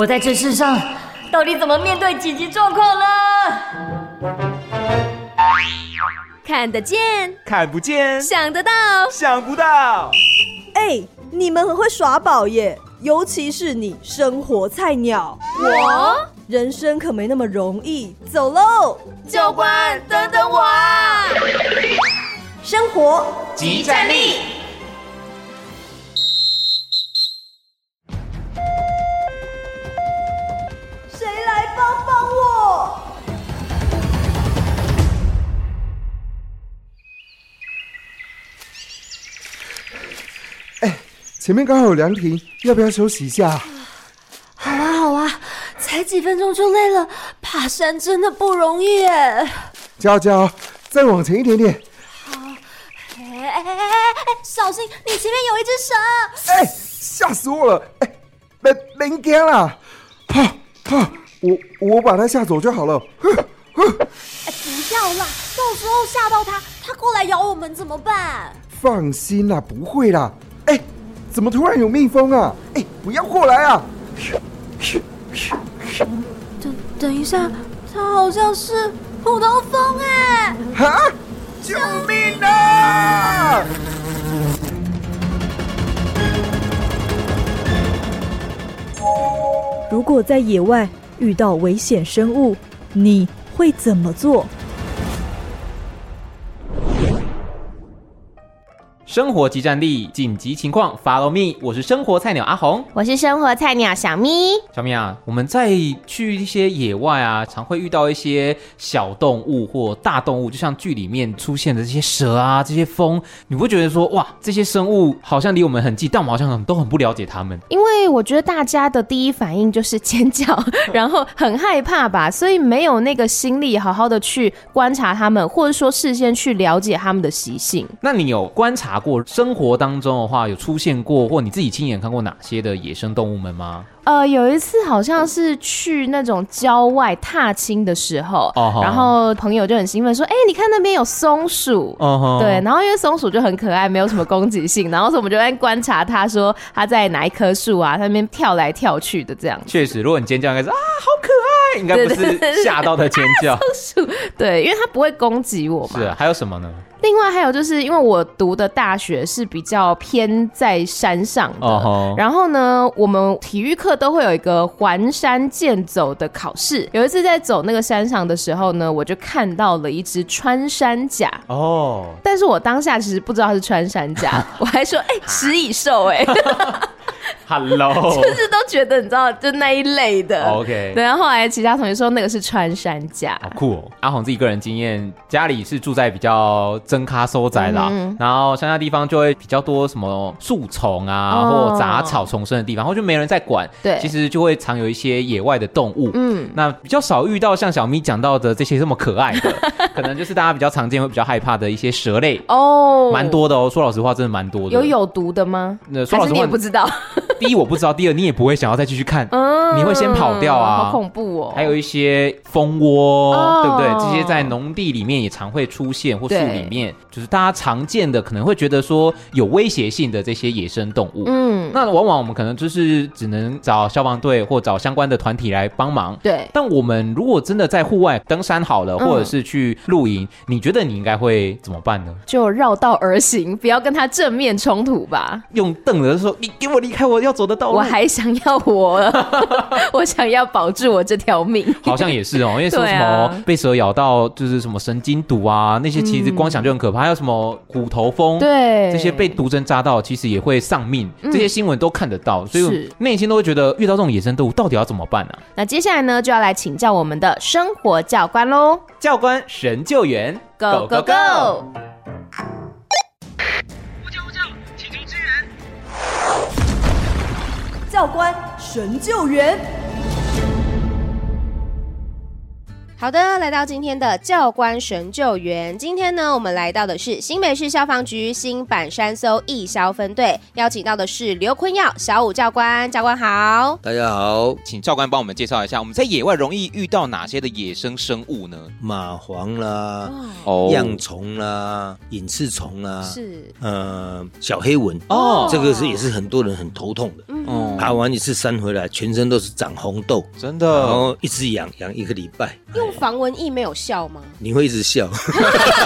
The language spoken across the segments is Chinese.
我在这世上到底怎么面对紧急状况呢？看得见，看不见，想得到，想不到。哎，你们很会耍宝耶，尤其是你，生活菜鸟。我人生可没那么容易。走喽，教官，等等我啊！生活即战力。前面刚好有凉亭，要不要休息一下？好啊，好啊，才几分钟就累了，爬山真的不容易耶。加油加油，再往前一点点。好，哎哎哎哎，小心，你前面有一只蛇！哎，吓死我了！哎，别别惊啦，好，好，我我把它吓走就好了。呵呵，哎，不要啦，到时候吓到它，它过来咬我们怎么办？放心啦，不会啦。哎，怎么突然有蜜蜂啊？哎，不要过来啊！等等一下，它好像是普通蜂哎！哈！救命啊！如果在野外遇到危险生物，你会怎么做？生活即战力，紧急情况，Follow me，我是生活菜鸟阿红，我是生活菜鸟小咪。小咪啊，我们在去一些野外啊，常会遇到一些小动物或大动物，就像剧里面出现的这些蛇啊，这些蜂，你不会觉得说哇，这些生物好像离我们很近，但我们好像很都很不了解它们。因为我觉得大家的第一反应就是尖叫，然后很害怕吧，所以没有那个心力好好的去观察它们，或者说事先去了解它们的习性。那你有观察过生活当中的话，有出现过或你自己亲眼看过哪些的野生动物们吗？呃，有一次好像是去那种郊外踏青的时候，uh-huh. 然后朋友就很兴奋说：“哎、欸，你看那边有松鼠。Uh-huh. ”对，然后因为松鼠就很可爱，没有什么攻击性，然后所以我们就在观察它，说它在哪一棵树啊，它那边跳来跳去的这样。确实，如果你尖叫，应该是啊，好可爱，应该不是吓到的尖叫。松鼠，对，因为它不会攻击我嘛。是、啊，还有什么呢？另外还有就是因为我读的大学是比较偏在山上的，uh-huh. 然后呢，我们体育课都会有一个环山健走的考试。有一次在走那个山上的时候呢，我就看到了一只穿山甲哦，oh. 但是我当下其实不知道它是穿山甲，我还说哎，食蚁兽哎。Hello，就是都觉得你知道，就那一类的。OK，对，然后后来其他同学说那个是穿山甲，好酷哦。阿红自己个人经验，家里是住在比较真咖收宅啦，嗯、然后乡下地方就会比较多什么树丛啊，哦、或杂草丛生的地方，然后就没人在管。对，其实就会常有一些野外的动物。嗯，那比较少遇到像小咪讲到的这些这么可爱的，可能就是大家比较常见会比较害怕的一些蛇类哦，蛮多的哦。说老实话，真的蛮多的。有有毒的吗？那说老实话，你也不知道。第一我不知道，第二你也不会想要再继续看，嗯，你会先跑掉啊，好恐怖哦。还有一些蜂窝，哦，对不对？这些在农地里面也常会出现，或树里面，就是大家常见的，可能会觉得说有威胁性的这些野生动物。嗯，那往往我们可能就是只能找消防队或找相关的团体来帮忙。对，但我们如果真的在户外登山好了，或者是去露营，嗯，你觉得你应该会怎么办呢？就绕道而行，不要跟他正面冲突吧。用瞪着说：“你给我离开，我要。”走的道路，我还想要我，我想要保住我这条命。好像也是哦，因为说什么被蛇咬到，就是什么神经毒啊，那些其实光想就很可怕。还有什么虎头蜂，对，这些被毒针扎到，其实也会丧命。这些新闻都看得到，所以内心都会觉得，遇到这种野生动物，到底要怎么办呢？那接下来呢，就要来请教我们的生活教官喽。教官神救援，Go Go Go！呼叫呼叫，请求支援教官神救援。好的，来到今天的教官神救援。今天呢，我们来到的是新北市消防局新版山搜义消分队，邀请到的是刘坤耀小武教官。教官好，大家好，请教官帮我们介绍一下，我们在野外容易遇到哪些的野生生物呢？蚂蟥啦，哦，恙虫啦，隐翅虫啦，是，呃，小黑蚊哦，这个是也是很多人很头痛的。嗯嗯，爬完一次山回来，全身都是长红痘，真的，然后一直痒痒一个礼拜。用防蚊液没有效吗？你会一直笑，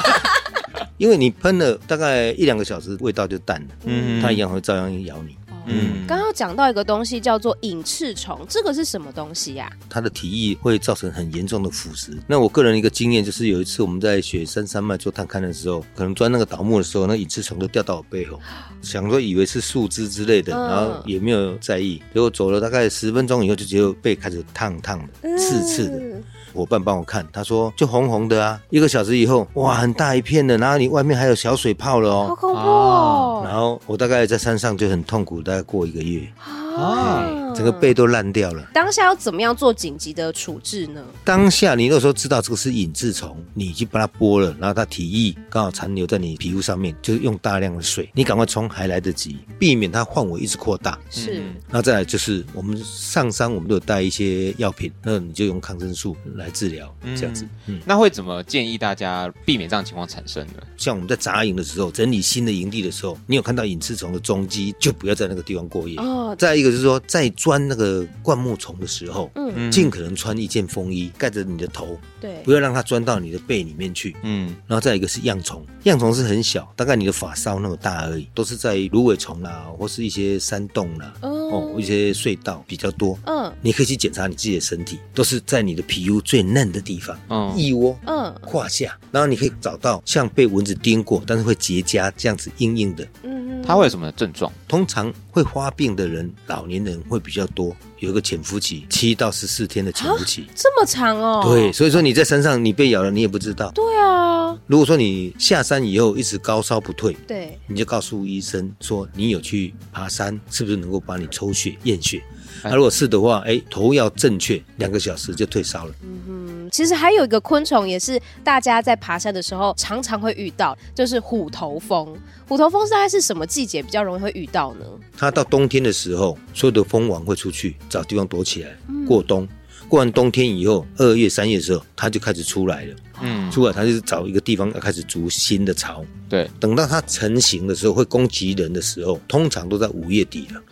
因为你喷了大概一两个小时，味道就淡了。嗯，它一样会照样咬你。嗯，刚刚讲到一个东西叫做隐翅虫，这个是什么东西呀？它的体液会造成很严重的腐蚀。那我个人一个经验就是，有一次我们在雪山山脉做探勘的时候，可能钻那个倒木的时候，那隐翅虫就掉到我背后，想说以为是树枝之类的，然后也没有在意，结果走了大概十分钟以后，就觉得背开始烫烫的、刺刺的。伙伴帮我看，他说就红红的啊，一个小时以后，哇，很大一片的，然后你外面还有小水泡了哦，好恐怖哦。然后我大概在山上就很痛苦，大概过一个月。啊，整个背都烂掉了。当下要怎么样做紧急的处置呢？当下你那时候知道这个是隐翅虫，你已经把它剥了，然后它体液刚好残留在你皮肤上面，就是用大量的水，你赶快冲还来得及，避免它范围一直扩大。是，那再来就是我们上山我们都有带一些药品，那你就用抗生素来治疗，这样子。嗯，那会怎么建议大家避免这样情况产生呢？像我们在扎营的时候，整理新的营地的时候，你有看到隐翅虫的踪迹，就不要在那个地方过夜。哦，再一个就是说，在钻那个灌木丛的时候，嗯，尽可能穿一件风衣盖着你的头，对，不要让它钻到你的背里面去，嗯。然后再一个是恙虫，恙虫是很小，大概你的发梢那么大而已，都是在芦苇丛啦，或是一些山洞啦，哦，一些隧道比较多，嗯。你可以去检查你自己的身体，都是在你的皮肤最嫩的地方，嗯，腋窝，嗯，胯下，然后你可以找到像被蚊子叮过，但是会结痂这样子硬硬的，嗯，它会有什么症状？通常会发病的人，老年人会比较多，有一个潜伏期，七到十四天的潜伏期，这么长哦。对，所以说你在山上你被咬了，你也不知道。对啊。如果说你下山以后一直高烧不退，对，你就告诉医生说你有去爬山，是不是能够帮你抽血验血？那、啊、如果是的话，哎，头要正确，两个小时就退烧了。嗯哼，其实还有一个昆虫，也是大家在爬山的时候常常会遇到，就是虎头蜂。虎头蜂大概是什么季节比较容易会遇到呢？它到冬天的时候，所有的蜂王会出去找地方躲起来过冬。过完冬天以后，二月、三月的时候，它就开始出来了。嗯，出来它就找一个地方要开始筑新的巢。对，等到它成型的时候，会攻击人的时候，通常都在五月底了。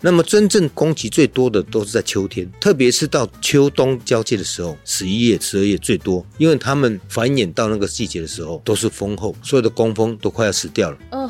那么真正攻击最多的都是在秋天，特别是到秋冬交界的时候，十一月、十二月最多，因为它们繁衍到那个季节的时候都是蜂后，所有的工蜂都快要死掉了。嗯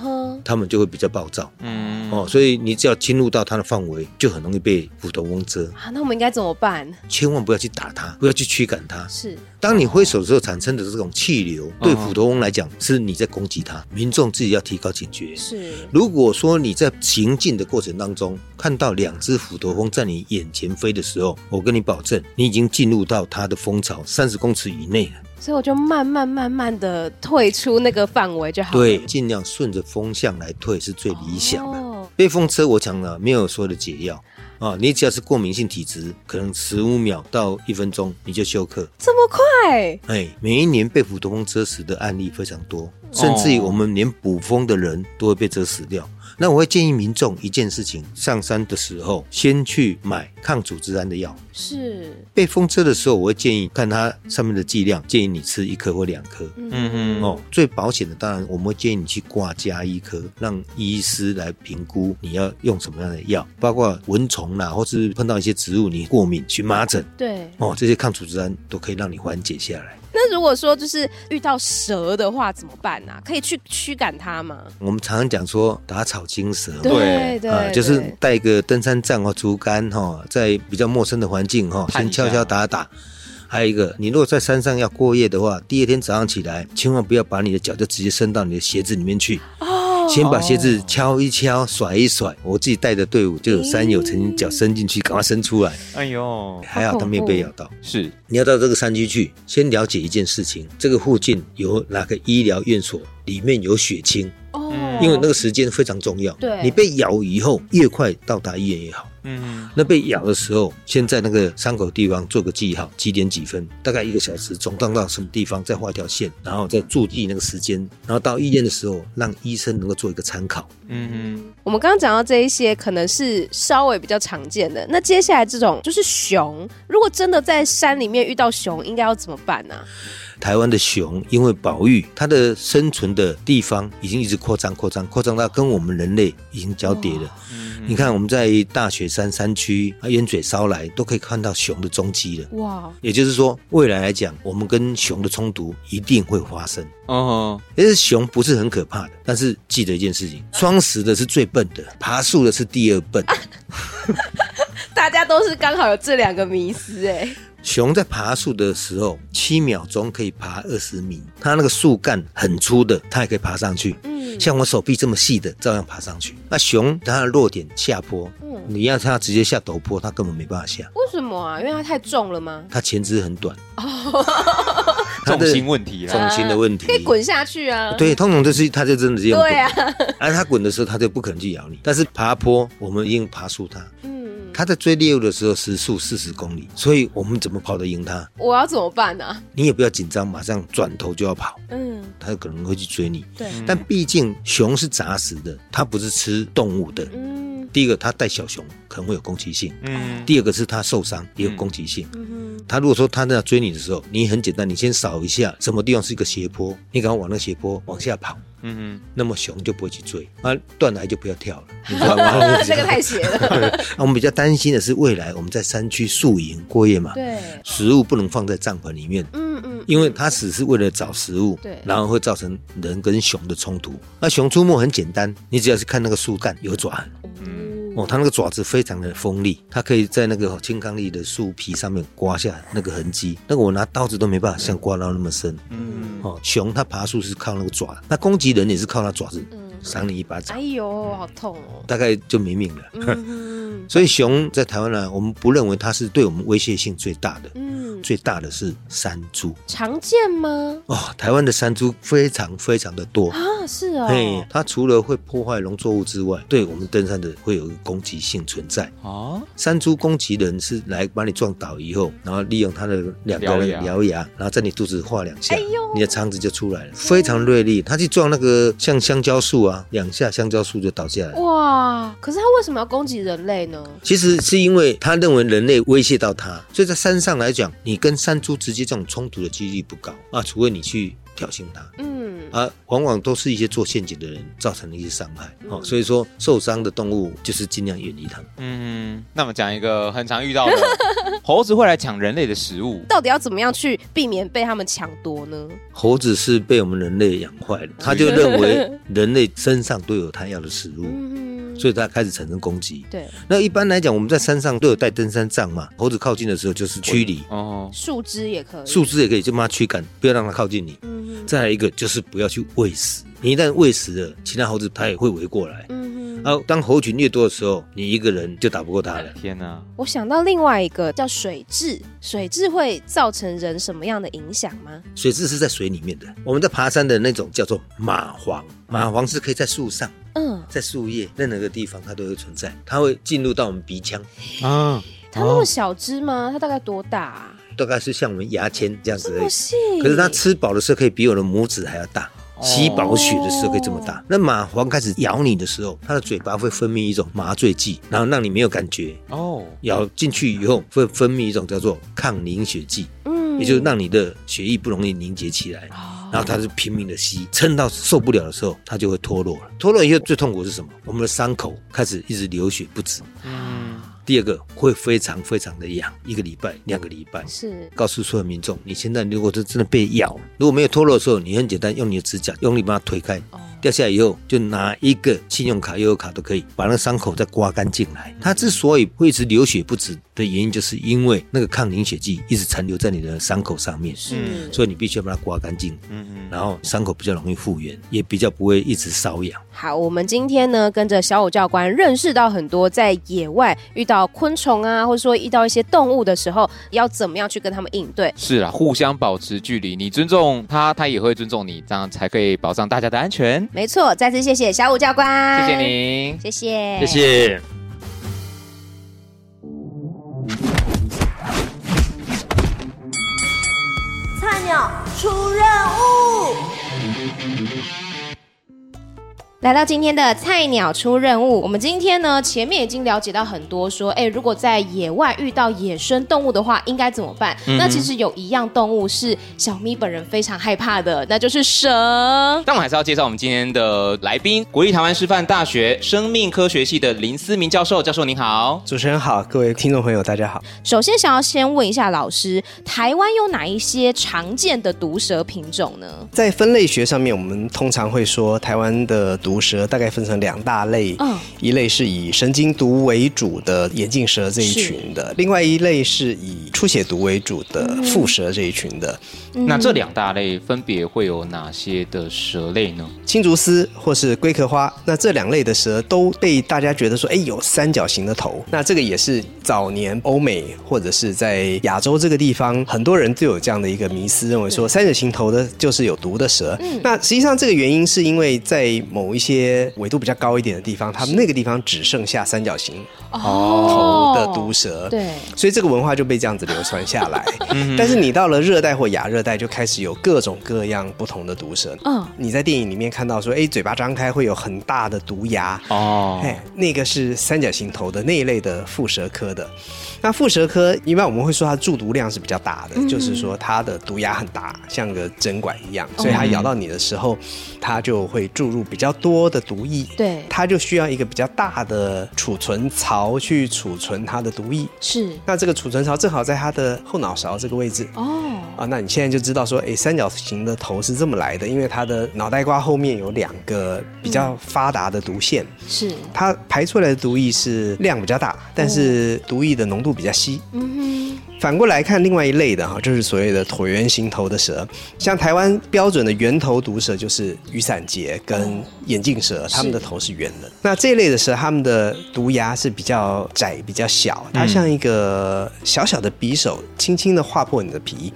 哼，它们就会比较暴躁。嗯，哦，所以你只要侵入到它的范围，就很容易被虎头蜂蛰。啊，那我们应该怎么办？千万不要去打它，不要去驱赶它。是，当你挥手的时候产生的这种气流，对虎头蜂来讲是你在攻击它，民众自己要提高警觉。是，如果说你在行进的过程当中，看到两只虎头蜂在你眼前飞的时候，我跟你保证，你已经进入到它的蜂巢三十公尺以内了。所以我就慢慢慢慢的退出那个范围就好了。对，尽量顺着风向来退是最理想的。哦、被风蛰，我讲了，没有所谓的解药啊。你只要是过敏性体质，可能十五秒到一分钟你就休克。这么快？哎，每一年被普通风蛰死的案例非常多，甚至于我们连捕风的人都会被蛰死掉。那我会建议民众一件事情：上山的时候先去买抗组织胺的药。是被风车的时候，我会建议看它上面的剂量，建议你吃一颗或两颗。嗯嗯哦，最保险的当然我们会建议你去挂加一颗，让医师来评估你要用什么样的药，包括蚊虫啦，或是碰到一些植物你过敏、荨麻疹。对哦，这些抗组织胺都可以让你缓解下来。那如果说就是遇到蛇的话怎么办呢、啊？可以去驱赶它吗？我们常常讲说打草惊蛇，对对、呃，就是带一个登山杖或竹竿哈，在比较陌生的环境哈，先敲敲打打。还有一个，你如果在山上要过夜的话，第二天早上起来，千万不要把你的脚就直接伸到你的鞋子里面去。先把鞋子敲一敲，甩一甩。我自己带的队伍就有山友曾经脚伸进去，赶快伸出来。哎呦，还好他没有被咬到。是，你要到这个山区去，先了解一件事情：这个附近有哪个医疗院所，里面有血清。哦，因为那个时间非常重要。对，你被咬以后，越快到达医院越好。嗯，那被咬的时候，先在那个伤口地方做个记号，几点几分，大概一个小时，肿胀到什么地方，再画一条线，然后再注意那个时间，然后到医院的时候，让医生能够做一个参考。嗯嗯，我们刚刚讲到这一些，可能是稍微比较常见的。那接下来这种就是熊，如果真的在山里面遇到熊，应该要怎么办呢？台湾的熊因为保育，它的生存的地方已经一直扩张、扩张、扩张到跟我们人类已经交叠了。你看，我们在大雪山山区啊，烟嘴烧来都可以看到熊的踪迹了。哇！也就是说，未来来讲，我们跟熊的冲突一定会发生。哦，其实熊不是很可怕的，但是记得一件事情：双死的是最笨的，爬树的是第二笨。大家都是刚好有这两个迷思哎。熊在爬树的时候，七秒钟可以爬二十米。它那个树干很粗的，它也可以爬上去。嗯，像我手臂这么细的，照样爬上去。那熊它的弱点下坡，嗯，你要它直接下陡坡，它根本没办法下。为什么啊？因为它太重了吗？它前肢很短。哦，重心问题了。重心的问题。可以滚下去啊。对，通常就是它就真的这样滚。对啊。而它滚的时候，它就不可能去咬你。但是爬坡，我们一定爬树它。嗯他在追猎物的时候时速四十公里，所以我们怎么跑得赢他？我要怎么办呢、啊？你也不要紧张，马上转头就要跑。嗯，他可能会去追你。对，但毕竟熊是杂食的，它不是吃动物的。嗯，第一个它带小熊可能会有攻击性。嗯，第二个是它受伤也有攻击性。嗯哼，他如果说他在追你的时候，你很简单，你先扫一下什么地方是一个斜坡，你赶快往那个斜坡往下跑。嗯哼，那么熊就不会去追，啊，断崖就不要跳了，你知道吗？这个太邪了。我们比较担心的是未来我们在山区宿营过夜嘛，对，食物不能放在帐篷里面，嗯嗯，因为它只是为了找食物，对，然后会造成人跟熊的冲突。那熊出没很简单，你只要是看那个树干有爪。痕，嗯，哦，它那个爪子非常的锋利，它可以在那个青康力的树皮上面刮下那个痕迹，那个我拿刀子都没办法像刮到那么深，嗯，哦，熊它爬树是靠那个爪，那攻击人也是靠它爪子，赏你一巴掌。哎呦，好痛哦！大概就没命了。嗯、所以熊在台湾呢，我们不认为它是对我们威胁性最大的。嗯，最大的是山猪。常见吗？哦，台湾的山猪非常非常的多啊，是哦。嘿，它除了会破坏农作物之外，对我们登山的会有一个攻击性存在。哦，山猪攻击人是来把你撞倒以后，然后利用它的两个獠牙，獠牙，然后在你肚子划两下，哎呦，你的肠子就出来了，非常锐利。它去撞那个像香蕉树啊。两下香蕉树就倒下来。哇！可是他为什么要攻击人类呢？其实是因为他认为人类威胁到他，所以在山上来讲，你跟山猪直接这种冲突的几率不高啊，除非你去挑衅他。嗯，啊，往往都是一些做陷阱的人造成的一些伤害。哦、嗯，所以说受伤的动物就是尽量远离它。嗯，那么讲一个很常遇到的，猴子会来抢人类的食物，到底要怎么样去避免被他们抢夺呢？猴子是被我们人类养坏了，他就认为 人类身上都有他要的食物。所以它开始产生攻击。对，那一般来讲，我们在山上都有带登山杖嘛。猴子靠近的时候就是驱离。哦，树枝也可以，树枝也可以，就把它驱赶，不要让它靠近你。再来一个就是不要去喂食，你一旦喂食了，其他猴子它也会围过来。嗯哼。啊，当猴群越多的时候，你一个人就打不过它了。天哪！我想到另外一个叫水质，水质会造成人什么样的影响吗？水质是在水里面的，我们在爬山的那种叫做蚂蟥，蚂蟥是可以在树上。嗯，在树叶任何一个地方，它都会存在。它会进入到我们鼻腔啊。它那么小只吗？它大概多大啊？大概是像我们牙签这样子而已。可是它吃饱的时候，可以比我的拇指还要大。吸饱血的时候可以这么大。那蚂蟥开始咬你的时候，它的嘴巴会分泌一种麻醉剂，然后让你没有感觉。哦，咬进去以后会分泌一种叫做抗凝血剂，嗯，也就是让你的血液不容易凝结起来。然后它是拼命的吸，撑到受不了的时候，它就会脱落了。脱落以后最痛苦是什么？我们的伤口开始一直流血不止。嗯。第二个会非常非常的痒，一个礼拜、两个礼拜。是。告诉所有民众，你现在如果是真的被咬，如果没有脱落的时候，你很简单，用你的指甲用力把它推开。哦。掉下来以后，就拿一个信用卡、悠游卡都可以，把那个伤口再刮干净来。它之所以会一直流血不止的原因，就是因为那个抗凝血剂一直残留在你的伤口上面。是，所以你必须要把它刮干净。嗯嗯。然后伤口比较容易复原，也比较不会一直瘙痒。好，我们今天呢，跟着小五教官认识到很多在野外遇到昆虫啊，或者说遇到一些动物的时候，要怎么样去跟他们应对。是啊，互相保持距离，你尊重他，他也会尊重你，这样才可以保障大家的安全。没错，再次谢谢小五教官，谢谢您，谢谢，谢谢。出任来到今天的菜鸟出任务，我们今天呢，前面已经了解到很多，说，哎，如果在野外遇到野生动物的话，应该怎么办？嗯、那其实有一样动物是小咪本人非常害怕的，那就是蛇。但我还是要介绍我们今天的来宾，国立台湾师范大学生命科学系的林思明教授。教授您好，主持人好，各位听众朋友大家好。首先想要先问一下老师，台湾有哪一些常见的毒蛇品种呢？在分类学上面，我们通常会说台湾的毒毒蛇大概分成两大类，嗯，一类是以神经毒为主的眼镜蛇这一群的，另外一类是以出血毒为主的腹蛇这一群的。嗯、那这两大类分别会有哪些的蛇类呢？青竹丝或是龟壳花，那这两类的蛇都被大家觉得说，哎，有三角形的头。那这个也是早年欧美或者是在亚洲这个地方，很多人都有这样的一个迷思，认为说三角形头的就是有毒的蛇。嗯、那实际上这个原因是因为在某一一些纬度比较高一点的地方，他们那个地方只剩下三角形头的毒蛇，对，所以这个文化就被这样子流传下来。但是你到了热带或亚热带，就开始有各种各样不同的毒蛇。嗯，你在电影里面看到说，哎，嘴巴张开会有很大的毒牙哦，哎，那个是三角形头的那一类的腹蛇科的。那腹蛇科一般我们会说它中毒量是比较大的，就是说它的毒牙很大，像个针管一样，所以它咬到你的时候，它就会注入比较多的毒液。对，它就需要一个比较大的储存槽去储存它的毒液。是，那这个储存槽正好在它的后脑勺这个位置。哦，啊，那你现在就知道说，哎，三角形的头是这么来的，因为它的脑袋瓜后面有两个比较发达的毒腺。是，它排出来的毒液是量比较大，但是毒液的浓度。比较稀。嗯哼。反过来看，另外一类的哈，就是所谓的椭圆形头的蛇，像台湾标准的圆头毒蛇，就是雨伞节跟眼镜蛇，它们的头是圆的。那这一类的蛇，它们的毒牙是比较窄、比较小，它像一个小小的匕首，轻轻的划破你的皮。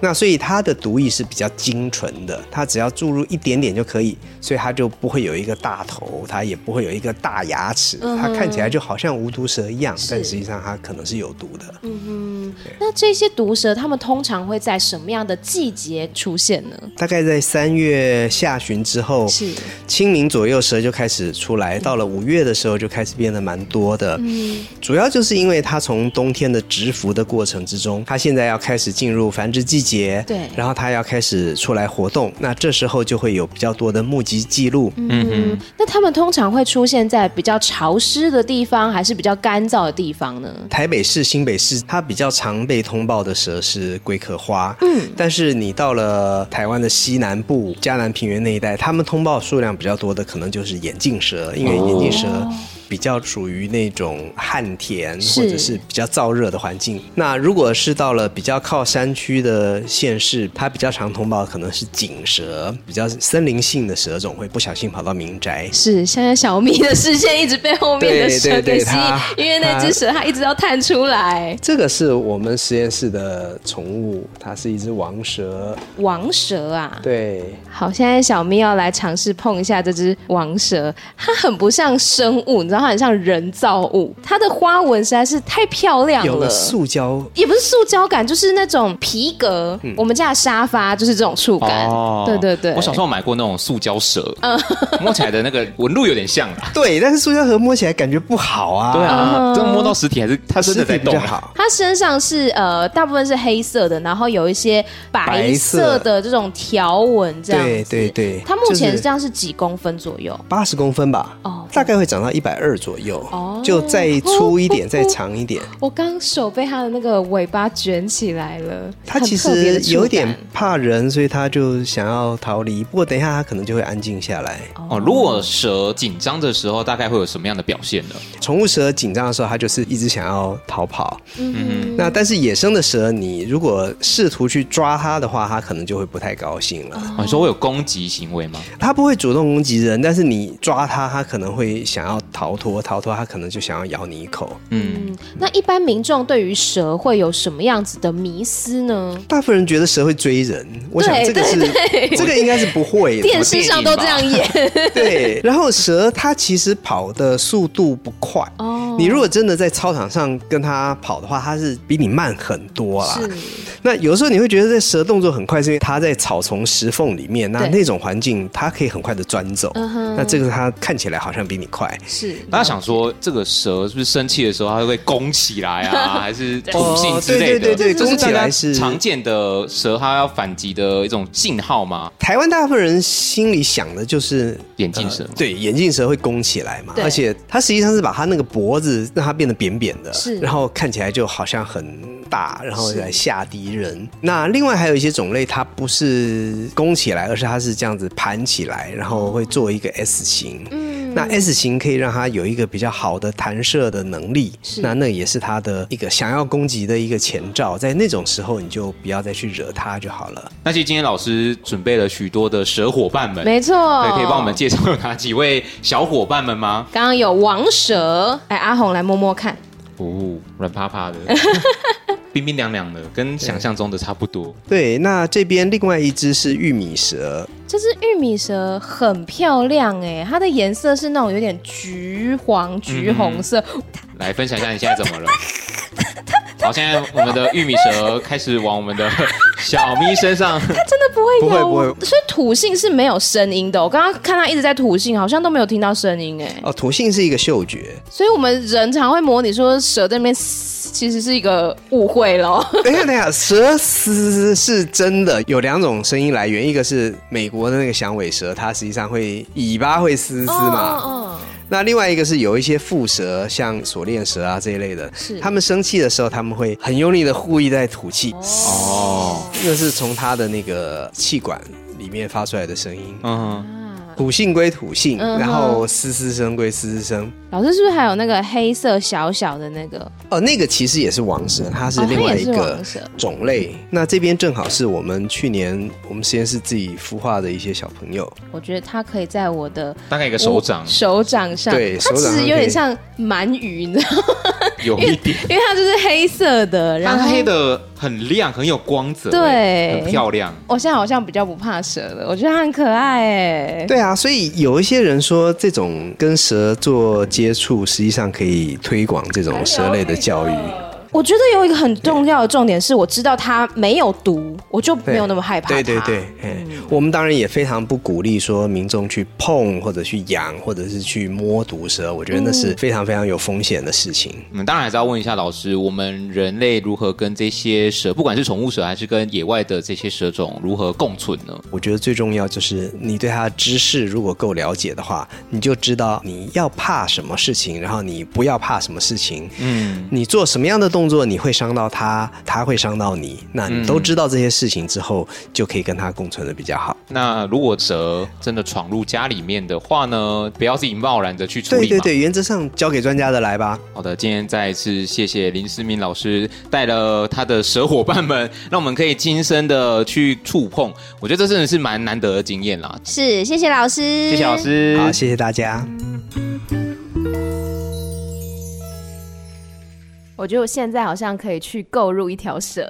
那所以它的毒液是比较精纯的，它只要注入一点点就可以，所以它就不会有一个大头，它也不会有一个大牙齿，它看起来就好像无毒蛇一样，但实际上它可能是有毒的。嗯哼，那这些毒蛇它们通常会在什么样的季节出现呢？大概在三月下旬之后，是清明左右蛇就开始出来，到了五月的时候就开始变得蛮多的。嗯，主要就是因为它从冬天的蛰伏的过程之中，它现在要开始进入繁殖季节。对，然后他要开始出来活动，那这时候就会有比较多的目击记录。嗯哼，那他们通常会出现在比较潮湿的地方，还是比较干燥的地方呢？台北市、新北市，它比较常被通报的蛇是龟壳花。嗯，但是你到了台湾的西南部、嘉南平原那一带，他们通报数量比较多的，可能就是眼镜蛇，因为眼镜蛇。哦比较属于那种旱田或者是比较燥热的环境。那如果是到了比较靠山区的县市，它比较常通报可能是锦蛇，比较森林性的蛇种会不小心跑到民宅。是，现在小咪的视线一直被后面的蛇给吸引，因为那只蛇它一直要探出来。这个是我们实验室的宠物，它是一只王蛇。王蛇啊？对。好，现在小咪要来尝试碰一下这只王蛇，它很不像生物，你知道。然后很像人造物，它的花纹实在是太漂亮了。有了塑胶，也不是塑胶感，就是那种皮革。嗯、我们家的沙发就是这种触感。哦，对对对。我小时候买过那种塑胶蛇，嗯，摸起来的那个纹路有点像。对，但是塑胶盒摸起来感觉不好啊。对啊，真的摸到实体还是它真的在动好。它身上是呃大部分是黑色的，然后有一些白色的这种条纹，这样。对对对。它目前这样是几公分左右？八十公分吧。哦，大概会长到一百二。二左右，哦，就再粗一点，哦、再长一点。我刚手被它的那个尾巴卷起来了。它其实有点怕人，所以它就想要逃离。不过等一下，它可能就会安静下来。哦，如果蛇紧张的时候，大概会有什么样的表现呢？宠物蛇紧张的时候，它就是一直想要逃跑。嗯哼，那但是野生的蛇，你如果试图去抓它的话，它可能就会不太高兴了。哦、你说会有攻击行为吗？它不会主动攻击人，但是你抓它，它可能会想要逃。脱，逃脱，他可能就想要咬你一口。嗯，那一般民众对于蛇会有什么样子的迷思呢？大部分人觉得蛇会追人，我想这个是这个应该是不会的，电视上都这样演。对，然后蛇它其实跑的速度不快哦。你如果真的在操场上跟它跑的话，它是比你慢很多啦。那有时候你会觉得这蛇动作很快，是因为它在草丛石缝里面，那那种环境它可以很快的钻走。那这个它看起来好像比你快。是。大家想说，这个蛇是不是生气的时候它会攻起来啊，还是吐信之类的？对对对对，攻起来是常见的蛇它要反击的一种信号吗？台湾大部分人心里想的就是眼镜蛇。对，眼镜蛇会攻起来嘛？而且它实际上是把它那个脖子让它变得扁扁的，是，然后看起来就好像很大，然后来吓敌人。那另外还有一些种类，它不是攻起来，而是它是这样子盘起来，然后会做一个 S 型。嗯，那 S 型可以让它有一个比较好的弹射的能力。是，那那也是它的一个想要攻击的一个前兆。在那种时候，你就不要再去惹它就好了。那其实今天老师准备了许多的蛇伙伴们，没错，对，可以帮我们介绍哪几位小伙伴们吗？刚刚有王蛇，哎，阿红来摸摸看。哦，软趴趴的，冰冰凉凉的，跟想象中的差不多。对，那这边另外一只是玉米蛇，这只玉米蛇很漂亮哎，它的颜色是那种有点橘黄、橘红色。嗯、来分享一下你现在怎么了？好，现在我们的玉米蛇开始往我们的小咪身上，它真的不会咬，不会不会，所以土性是没有声音的。我刚刚看它一直在土性，好像都没有听到声音哎。哦，土性是一个嗅觉，所以我们人常会模拟说蛇在那边嘶，其实是一个误会咯。等一下，等一下，蛇嘶是真的有两种声音来源，一个是美国的那个响尾蛇，它实际上会尾巴会嘶嘶嘛。哦。哦那另外一个是有一些腹蛇，像锁链蛇啊这一类的，是他们生气的时候，他们会很用力的故意在吐气，哦，那是从它的那个气管里面发出来的声音，嗯。吐信归土性，嗯、哼然后嘶嘶声归嘶嘶声。老师是不是还有那个黑色小小的那个？哦，那个其实也是王蛇，它是另外一个种类。哦、那这边正好是我们去年我们实验室自己孵化的一些小朋友。我觉得它可以在我的大概一个手掌手掌上，对，它其实有点像鳗鱼，你知道吗？有一点，因为它就是黑色的，然后黑的。很亮，很有光泽，对，很漂亮。我现在好像比较不怕蛇了，我觉得它很可爱哎。对啊，所以有一些人说，这种跟蛇做接触，实际上可以推广这种蛇类的教育。我觉得有一个很重要的重点是，我知道它没有毒，我就没有那么害怕。对对对，嗯，我们当然也非常不鼓励说民众去碰或者去养或者是去摸毒蛇，我觉得那是非常非常有风险的事情。嗯，当然还是要问一下老师，我们人类如何跟这些蛇，不管是宠物蛇还是跟野外的这些蛇种如何共存呢？我觉得最重要就是你对它的知识如果够了解的话，你就知道你要怕什么事情，然后你不要怕什么事情。嗯，你做什么样的动作，你会伤到他，他会伤到你。那你都知道这些事情之后，嗯、就可以跟他共存的比较好。那如果蛇真的闯入家里面的话呢？不要自己贸然的去处理。对对对，原则上交给专家的来吧。好的，今天再一次谢谢林思敏老师带了他的蛇伙伴们，让我们可以亲身的去触碰。我觉得这真的是蛮难得的经验啦。是，谢谢老师，谢谢老师，好，谢谢大家。我觉得我现在好像可以去购入一条蛇。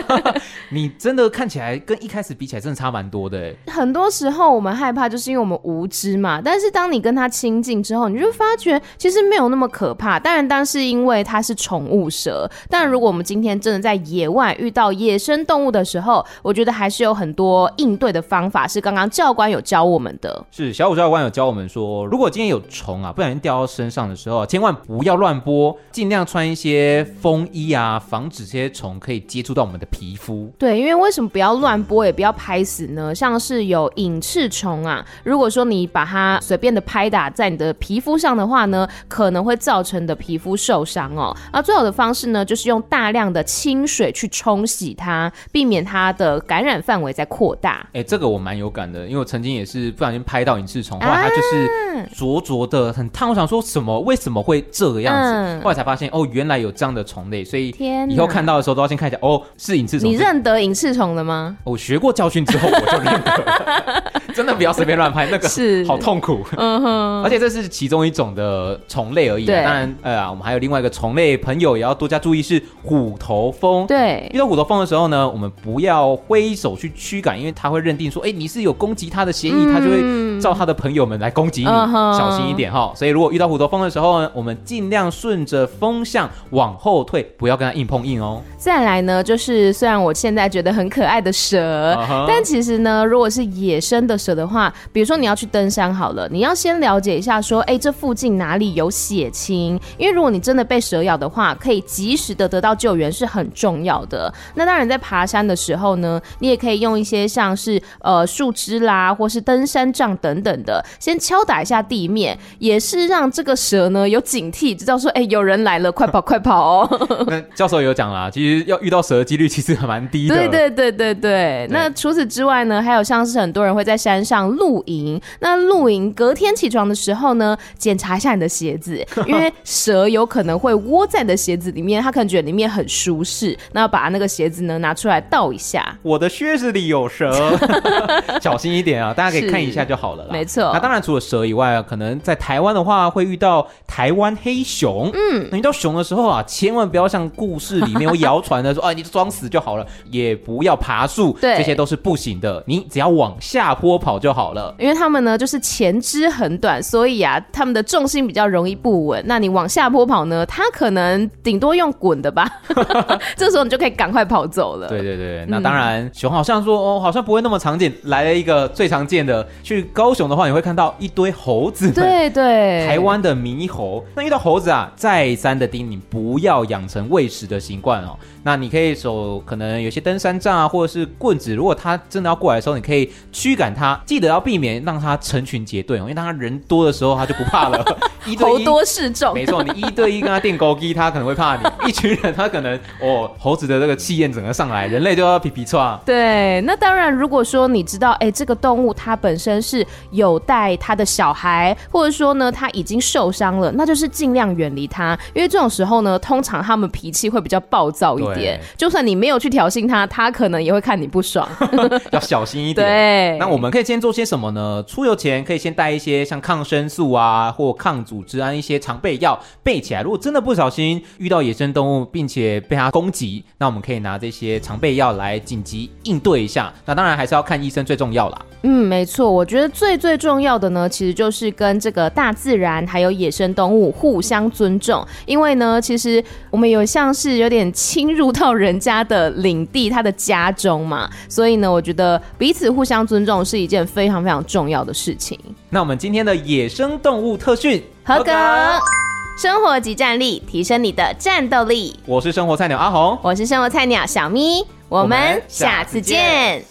你真的看起来跟一开始比起来，真的差蛮多的哎。很多时候我们害怕，就是因为我们无知嘛。但是当你跟它亲近之后，你就发觉其实没有那么可怕。当然，当是因为它是宠物蛇。但如果我们今天真的在野外遇到野生动物的时候，我觉得还是有很多应对的方法，是刚刚教官有教我们的。是小五教官有教我们说，如果今天有虫啊，不小心掉到身上的时候，千万不要乱拨，尽量穿一些。些风衣啊，防止这些虫可以接触到我们的皮肤。对，因为为什么不要乱拨，也不要拍死呢？像是有隐翅虫啊，如果说你把它随便的拍打在你的皮肤上的话呢，可能会造成的皮肤受伤哦。而最好的方式呢，就是用大量的清水去冲洗它，避免它的感染范围在扩大。哎，这个我蛮有感的，因为我曾经也是不小心拍到隐翅虫，后来它就是灼灼的，很烫。我想说什么？为什么会这个样子？嗯、后来才发现，哦，原来。来有这样的虫类，所以以后看到的时候都要先看一下哦，是隐翅虫。你认得隐翅虫的吗？我学过教训之后我就认得，真的不要随便乱拍，那个是好痛苦。嗯哼，而且这是其中一种的虫类而已。对，当然，呃，我们还有另外一个虫类朋友也要多加注意，是虎头蜂。对，遇到虎头蜂的时候呢，我们不要挥手去驱赶，因为它会认定说，哎，你是有攻击它的嫌疑，它就会照它的朋友们来攻击你，小心一点哈。所以如果遇到虎头蜂的时候呢，我们尽量顺着风向往后退，不要跟它硬碰硬哦。再来呢，就是虽然我现在觉得很可爱的蛇，uh huh. 但其实呢，如果是野生的蛇的话，比如说你要去登山好了，你要先了解一下说，哎，这附近哪里有血清？因为如果你真的被蛇咬的话，可以及时的得到救援是很重要的。那当然，在爬山的时候呢，你也可以用一些像是呃树枝啦，或是登山杖等等的，先敲打一下地面，也是让这个蛇呢有警惕，知道说，哎，有人来了，快跑快跑哦。那教授有讲啦，其实要遇到蛇的几率其实还蛮低的。对对对对对。对，那除此之外呢，还有像是很多人会在山上露营。那露营隔天起床的时候呢，检查一下你的鞋子，因为蛇有可能会窝在你的鞋子里面，它可能觉得里面很舒适，那要把那个鞋子呢拿出来倒一下。我的靴子里有蛇，小心一点啊！大家可以看一下就好了啦。没错。那当然除了蛇以外，可能在台湾的话会遇到台湾黑熊。嗯，那遇到熊的时候啊，千万不要像故事里面有谣传的说，啊，你装死就好了，也不要爬树，对，这些都是不行的。你只要往下坡跑就好了，因为他们呢就是前肢很短，所以啊，他们的重心比较容易不稳。那你往下坡跑呢，他可能顶多用滚的吧，这时候你就可以赶快跑走了。对对对，那当然，嗯、熊好像说哦，好像不会那么常见。来了一个最常见的，去高雄的话，你会看到一堆猴子。对对，台湾的猕猴。那遇到猴子啊，再三的叮咛，不要养成喂食的习惯哦。那你可以手可能有些登山杖啊，或者是棍子，如果它真的要过来的时候，你可以驱赶它，记得要避免让它成群结队哦，因为当它人多的时候，它就不怕了。一对一，猴多势众，没错，你一对一跟它电勾机，它可能会怕你；一群人，它可能哦，猴子的这个气焰整个上来，人类就要皮皮剉。对，那当然，如果说你知道，哎，这个动物它本身是有带它的小孩，或者说呢，它已经受伤了，那就是尽量远离它，因为这种时候呢，通常他们脾气会比较暴躁一点。就算你没有去挑衅他，他可能也会看你不爽，要小心一点。对，那我们可以先做些什么呢？出游前可以先带一些像抗生素啊，或抗组织胺一些常备药备起来。如果真的不小心遇到野生动物，并且被它攻击，那我们可以拿这些常备药来紧急应对一下。那当然还是要看医生最重要啦。嗯，没错，我觉得最最重要的呢，其实就是跟这个大自然还有野生动物互相尊重。因为呢，其实我们有像是有点侵入。到人家的领地，他的家中嘛，所以呢，我觉得彼此互相尊重是一件非常非常重要的事情。那我们今天的野生动物特训合格，生活即战力，提升你的战斗力。我是生活菜鸟阿红，我是生活菜鸟小咪，我们下次见。